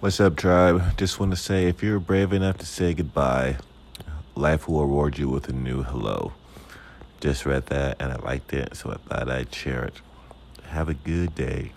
What's up, tribe? Just want to say if you're brave enough to say goodbye, life will reward you with a new hello. Just read that and I liked it, so I thought I'd share it. Have a good day.